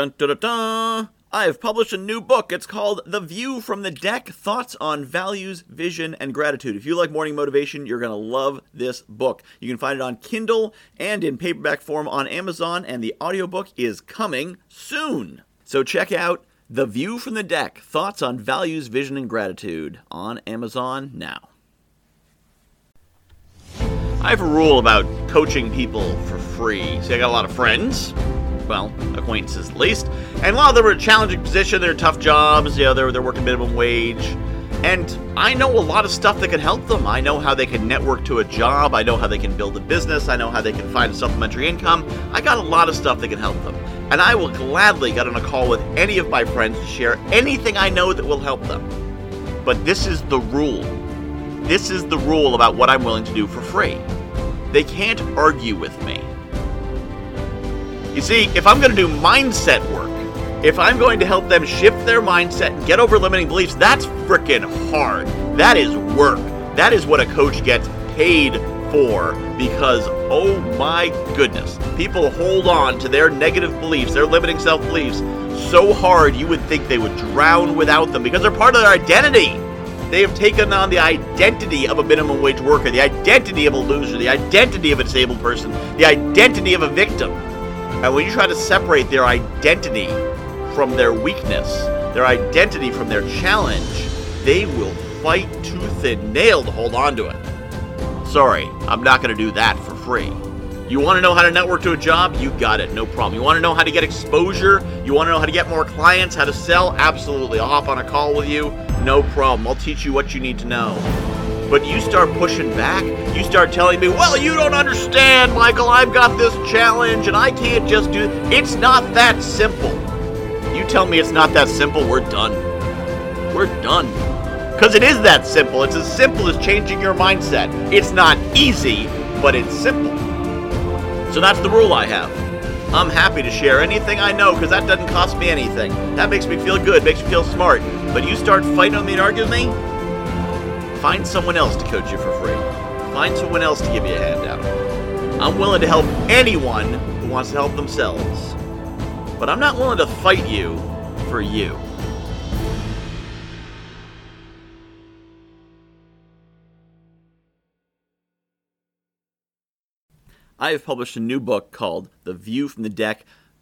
Dun dun dun dun! I have published a new book. It's called The View from the Deck Thoughts on Values, Vision, and Gratitude. If you like morning motivation, you're going to love this book. You can find it on Kindle and in paperback form on Amazon, and the audiobook is coming soon. So check out The View from the Deck Thoughts on Values, Vision, and Gratitude on Amazon now. I have a rule about coaching people for free. See, I got a lot of friends well, acquaintances at least. And a lot of them are in a challenging position, they're tough jobs, you know, they're, they're working minimum wage. And I know a lot of stuff that can help them. I know how they can network to a job. I know how they can build a business. I know how they can find a supplementary income. I got a lot of stuff that can help them. And I will gladly get on a call with any of my friends to share anything I know that will help them. But this is the rule. This is the rule about what I'm willing to do for free. They can't argue with me. You see, if I'm going to do mindset work, if I'm going to help them shift their mindset and get over limiting beliefs, that's freaking hard. That is work. That is what a coach gets paid for because, oh my goodness, people hold on to their negative beliefs, their limiting self beliefs, so hard you would think they would drown without them because they're part of their identity. They have taken on the identity of a minimum wage worker, the identity of a loser, the identity of a disabled person, the identity of a victim. And when you try to separate their identity from their weakness, their identity from their challenge, they will fight tooth and nail to hold on to it. Sorry, I'm not going to do that for free. You want to know how to network to a job? You got it, no problem. You want to know how to get exposure? You want to know how to get more clients, how to sell? Absolutely. I'll hop on a call with you, no problem. I'll teach you what you need to know. But you start pushing back, you start telling me, well, you don't understand, Michael, I've got this challenge and I can't just do It's not that simple. You tell me it's not that simple, we're done. We're done. Because it is that simple. It's as simple as changing your mindset. It's not easy, but it's simple. So that's the rule I have. I'm happy to share anything I know because that doesn't cost me anything. That makes me feel good, makes me feel smart. But you start fighting with me and arguing with me, Find someone else to coach you for free. Find someone else to give you a handout. I'm willing to help anyone who wants to help themselves. But I'm not willing to fight you for you. I have published a new book called The View from the Deck